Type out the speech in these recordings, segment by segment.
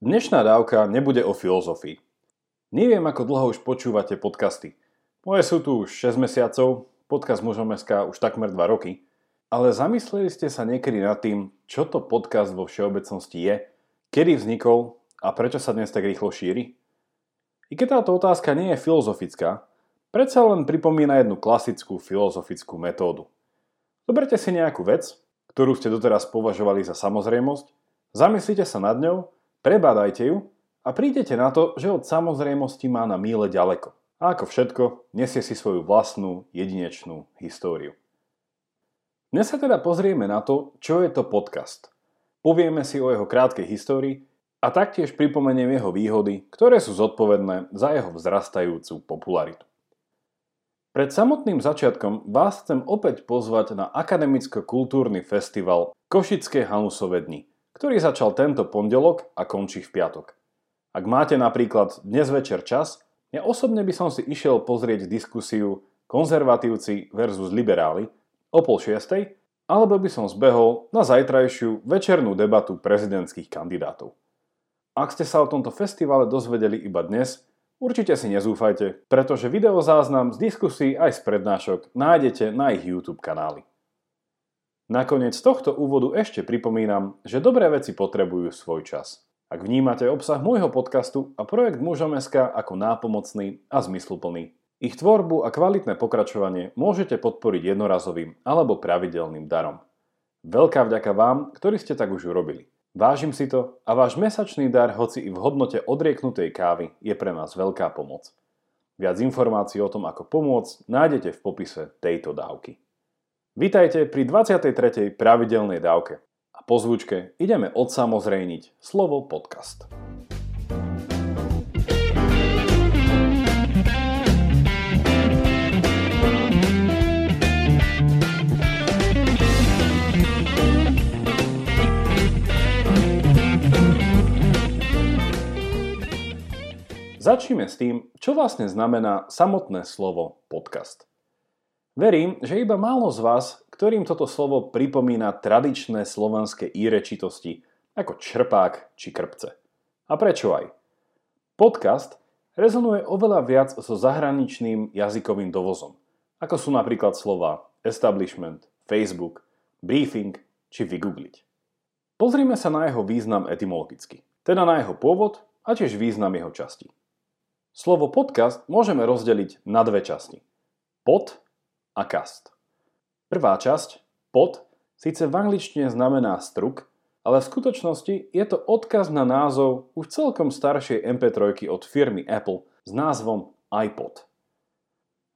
Dnešná dávka nebude o filozofii. Neviem, ako dlho už počúvate podcasty. Moje sú tu už 6 mesiacov, podcast Mužom už takmer 2 roky. Ale zamysleli ste sa niekedy nad tým, čo to podcast vo všeobecnosti je, kedy vznikol a prečo sa dnes tak rýchlo šíri? I keď táto otázka nie je filozofická, predsa len pripomína jednu klasickú filozofickú metódu. Zoberte si nejakú vec, ktorú ste doteraz považovali za samozrejmosť, zamyslite sa nad ňou Prebádajte ju a prídete na to, že od samozrejmosti má na míle ďaleko. A ako všetko, nesie si svoju vlastnú, jedinečnú históriu. Dnes sa teda pozrieme na to, čo je to podcast. Povieme si o jeho krátkej histórii a taktiež pripomeniem jeho výhody, ktoré sú zodpovedné za jeho vzrastajúcu popularitu. Pred samotným začiatkom vás chcem opäť pozvať na akademicko-kultúrny festival Košické Hanusové dni, ktorý začal tento pondelok a končí v piatok. Ak máte napríklad dnes večer čas, ja osobne by som si išiel pozrieť diskusiu konzervatívci versus liberáli o pol šiestej, alebo by som zbehol na zajtrajšiu večernú debatu prezidentských kandidátov. Ak ste sa o tomto festivale dozvedeli iba dnes, určite si nezúfajte, pretože videozáznam z diskusí aj z prednášok nájdete na ich YouTube kanáli. Nakoniec tohto úvodu ešte pripomínam, že dobré veci potrebujú svoj čas. Ak vnímate obsah môjho podcastu a projekt Mužom.sk ako nápomocný a zmysluplný, ich tvorbu a kvalitné pokračovanie môžete podporiť jednorazovým alebo pravidelným darom. Veľká vďaka vám, ktorí ste tak už urobili. Vážim si to a váš mesačný dar, hoci i v hodnote odrieknutej kávy, je pre nás veľká pomoc. Viac informácií o tom, ako pomôcť, nájdete v popise tejto dávky. Vítajte pri 23. pravidelnej dávke. A po zvučke ideme odsamozrejniť slovo podcast. Začneme s tým, čo vlastne znamená samotné slovo podcast. Verím, že iba málo z vás, ktorým toto slovo pripomína tradičné slovanské írečitosti, ako črpák či krpce. A prečo aj? Podcast rezonuje oveľa viac so zahraničným jazykovým dovozom, ako sú napríklad slova establishment, Facebook, briefing či vygoogliť. Pozrime sa na jeho význam etymologicky, teda na jeho pôvod a tiež význam jeho časti. Slovo podcast môžeme rozdeliť na dve časti. Pod a cast. Prvá časť, pod, síce v angličtine znamená struk, ale v skutočnosti je to odkaz na názov už celkom staršej MP3 od firmy Apple s názvom iPod.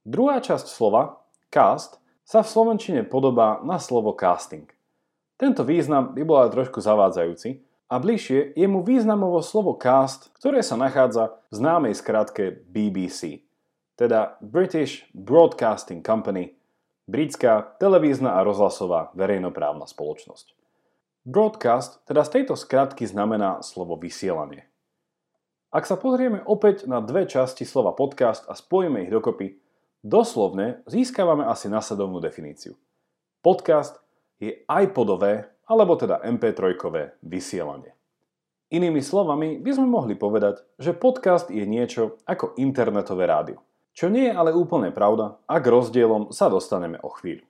Druhá časť slova, cast, sa v slovenčine podobá na slovo casting. Tento význam by bol aj trošku zavádzajúci a bližšie je mu významovo slovo cast, ktoré sa nachádza v známej skratke BBC teda British Broadcasting Company, britská televízna a rozhlasová verejnoprávna spoločnosť. Broadcast teda z tejto skratky znamená slovo vysielanie. Ak sa pozrieme opäť na dve časti slova podcast a spojíme ich dokopy, doslovne získavame asi nasledovnú definíciu. Podcast je iPodové, alebo teda MP3 vysielanie. Inými slovami by sme mohli povedať, že podcast je niečo ako internetové rádio. Čo nie je ale úplne pravda a k rozdielom sa dostaneme o chvíľu.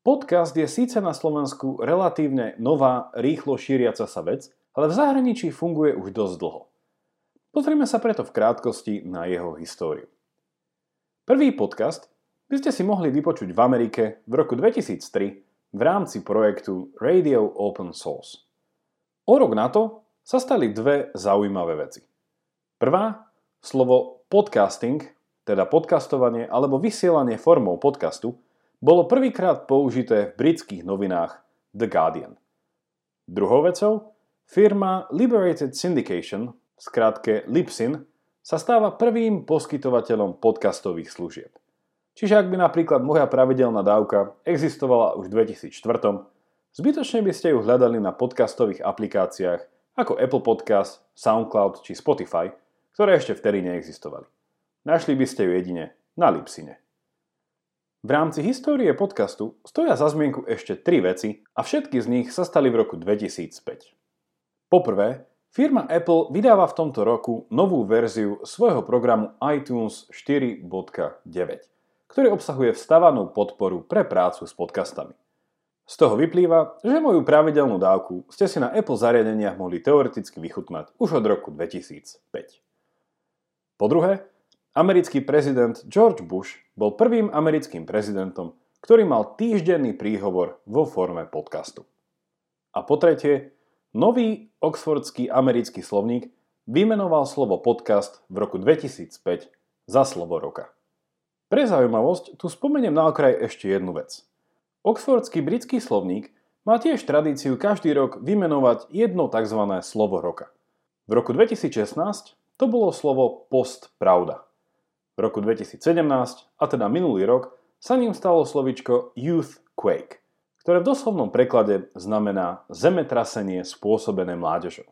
Podcast je síce na Slovensku relatívne nová, rýchlo šíriaca sa vec, ale v zahraničí funguje už dosť dlho. Pozrieme sa preto v krátkosti na jeho históriu. Prvý podcast by ste si mohli vypočuť v Amerike v roku 2003 v rámci projektu Radio Open Source. O rok na to sa stali dve zaujímavé veci. Prvá, slovo podcasting, teda podcastovanie alebo vysielanie formou podcastu, bolo prvýkrát použité v britských novinách The Guardian. Druhou vecou, firma Liberated Syndication, skrátke Lipsyn, sa stáva prvým poskytovateľom podcastových služieb. Čiže ak by napríklad moja pravidelná dávka existovala už v 2004, zbytočne by ste ju hľadali na podcastových aplikáciách ako Apple Podcast, SoundCloud či Spotify – ktoré ešte vtedy neexistovali. Našli by ste ju jedine na Lipsine. V rámci histórie podcastu stoja za zmienku ešte tri veci a všetky z nich sa stali v roku 2005. Poprvé, firma Apple vydáva v tomto roku novú verziu svojho programu iTunes 4.9, ktorý obsahuje vstavanú podporu pre prácu s podcastami. Z toho vyplýva, že moju pravidelnú dávku ste si na Apple zariadeniach mohli teoreticky vychutnať už od roku 2005. Po druhé, americký prezident George Bush bol prvým americkým prezidentom, ktorý mal týždenný príhovor vo forme podcastu. A po tretie, nový oxfordský americký slovník vymenoval slovo podcast v roku 2005 za slovo roka. Pre zaujímavosť tu spomeniem na okraj ešte jednu vec – Oxfordský britský slovník má tiež tradíciu každý rok vymenovať jedno tzv. slovo roka. V roku 2016 to bolo slovo post pravda. V roku 2017, a teda minulý rok, sa ním stalo slovičko youth quake, ktoré v doslovnom preklade znamená zemetrasenie spôsobené mládežou.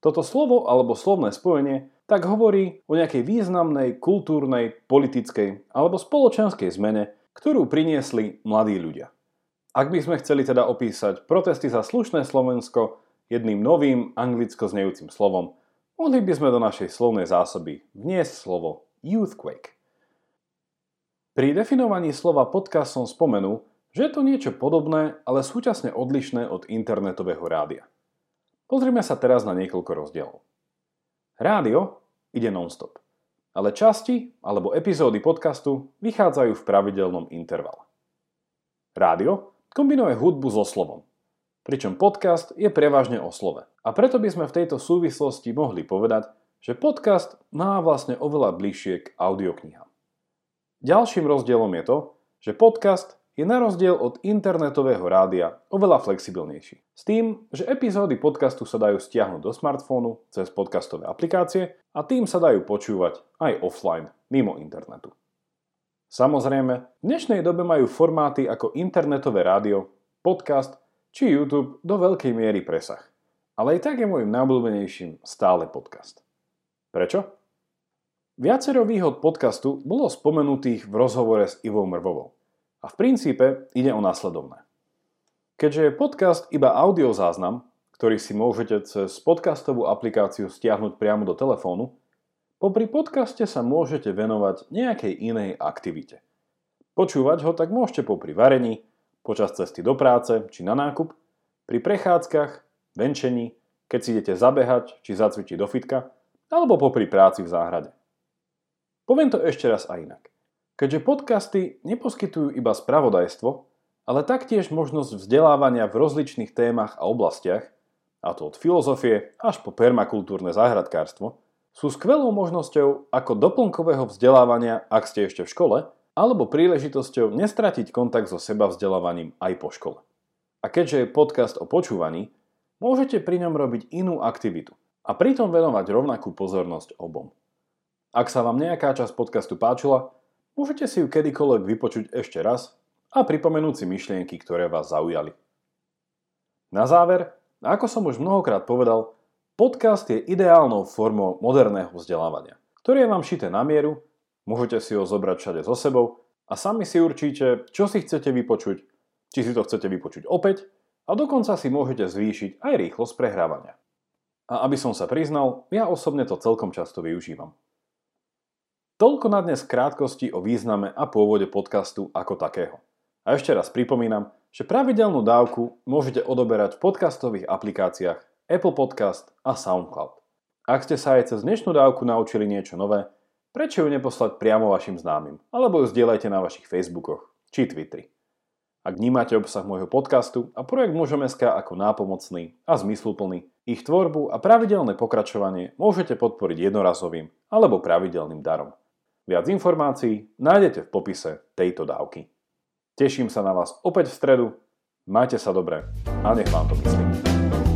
Toto slovo alebo slovné spojenie tak hovorí o nejakej významnej kultúrnej, politickej alebo spoločenskej zmene, ktorú priniesli mladí ľudia. Ak by sme chceli teda opísať protesty za slušné Slovensko jedným novým anglicko znejúcim slovom, mohli by sme do našej slovnej zásoby vniesť slovo youthquake. Pri definovaní slova podcast som spomenul, že je to niečo podobné, ale súčasne odlišné od internetového rádia. Pozrime sa teraz na niekoľko rozdielov. Rádio ide non-stop ale časti alebo epizódy podcastu vychádzajú v pravidelnom intervale. Rádio kombinuje hudbu so slovom, pričom podcast je prevažne o slove. A preto by sme v tejto súvislosti mohli povedať, že podcast má vlastne oveľa bližšie k audioknihám. Ďalším rozdielom je to, že podcast je na rozdiel od internetového rádia oveľa flexibilnejší. S tým, že epizódy podcastu sa dajú stiahnuť do smartfónu cez podcastové aplikácie a tým sa dajú počúvať aj offline, mimo internetu. Samozrejme, v dnešnej dobe majú formáty ako internetové rádio, podcast či YouTube do veľkej miery presah. Ale aj tak je môjim najobľúbenejším stále podcast. Prečo? Viacero výhod podcastu bolo spomenutých v rozhovore s Ivou Mrvovou. A v princípe ide o následovné. Keďže je podcast iba audio záznam, ktorý si môžete cez podcastovú aplikáciu stiahnuť priamo do telefónu, popri podcaste sa môžete venovať nejakej inej aktivite. Počúvať ho tak môžete popri varení, počas cesty do práce či na nákup, pri prechádzkach, venčení, keď si idete zabehať či zacvičiť do fitka, alebo popri práci v záhrade. Poviem to ešte raz aj inak. Keďže podcasty neposkytujú iba spravodajstvo, ale taktiež možnosť vzdelávania v rozličných témach a oblastiach, a to od filozofie až po permakultúrne záhradkárstvo, sú skvelou možnosťou ako doplnkového vzdelávania, ak ste ešte v škole, alebo príležitosťou nestratiť kontakt so seba vzdelávaním aj po škole. A keďže je podcast o počúvaní, môžete pri ňom robiť inú aktivitu a pritom venovať rovnakú pozornosť obom. Ak sa vám nejaká časť podcastu páčila, Môžete si ju kedykoľvek vypočuť ešte raz a pripomenúť si myšlienky, ktoré vás zaujali. Na záver, ako som už mnohokrát povedal, podcast je ideálnou formou moderného vzdelávania, ktoré vám šité na mieru, môžete si ho zobrať všade so sebou a sami si určíte, čo si chcete vypočuť, či si to chcete vypočuť opäť a dokonca si môžete zvýšiť aj rýchlosť prehrávania. A aby som sa priznal, ja osobne to celkom často využívam. Toľko na dnes krátkosti o význame a pôvode podcastu ako takého. A ešte raz pripomínam, že pravidelnú dávku môžete odoberať v podcastových aplikáciách Apple Podcast a SoundCloud. Ak ste sa aj cez dnešnú dávku naučili niečo nové, prečo ju neposlať priamo vašim známym, alebo ju zdieľajte na vašich Facebookoch či Twitteri. Ak vnímate obsah môjho podcastu a projekt Mužom.sk ako nápomocný a zmysluplný, ich tvorbu a pravidelné pokračovanie môžete podporiť jednorazovým alebo pravidelným darom. Viac informácií nájdete v popise tejto dávky. Teším sa na vás opäť v stredu, majte sa dobre a nech vám to myslí.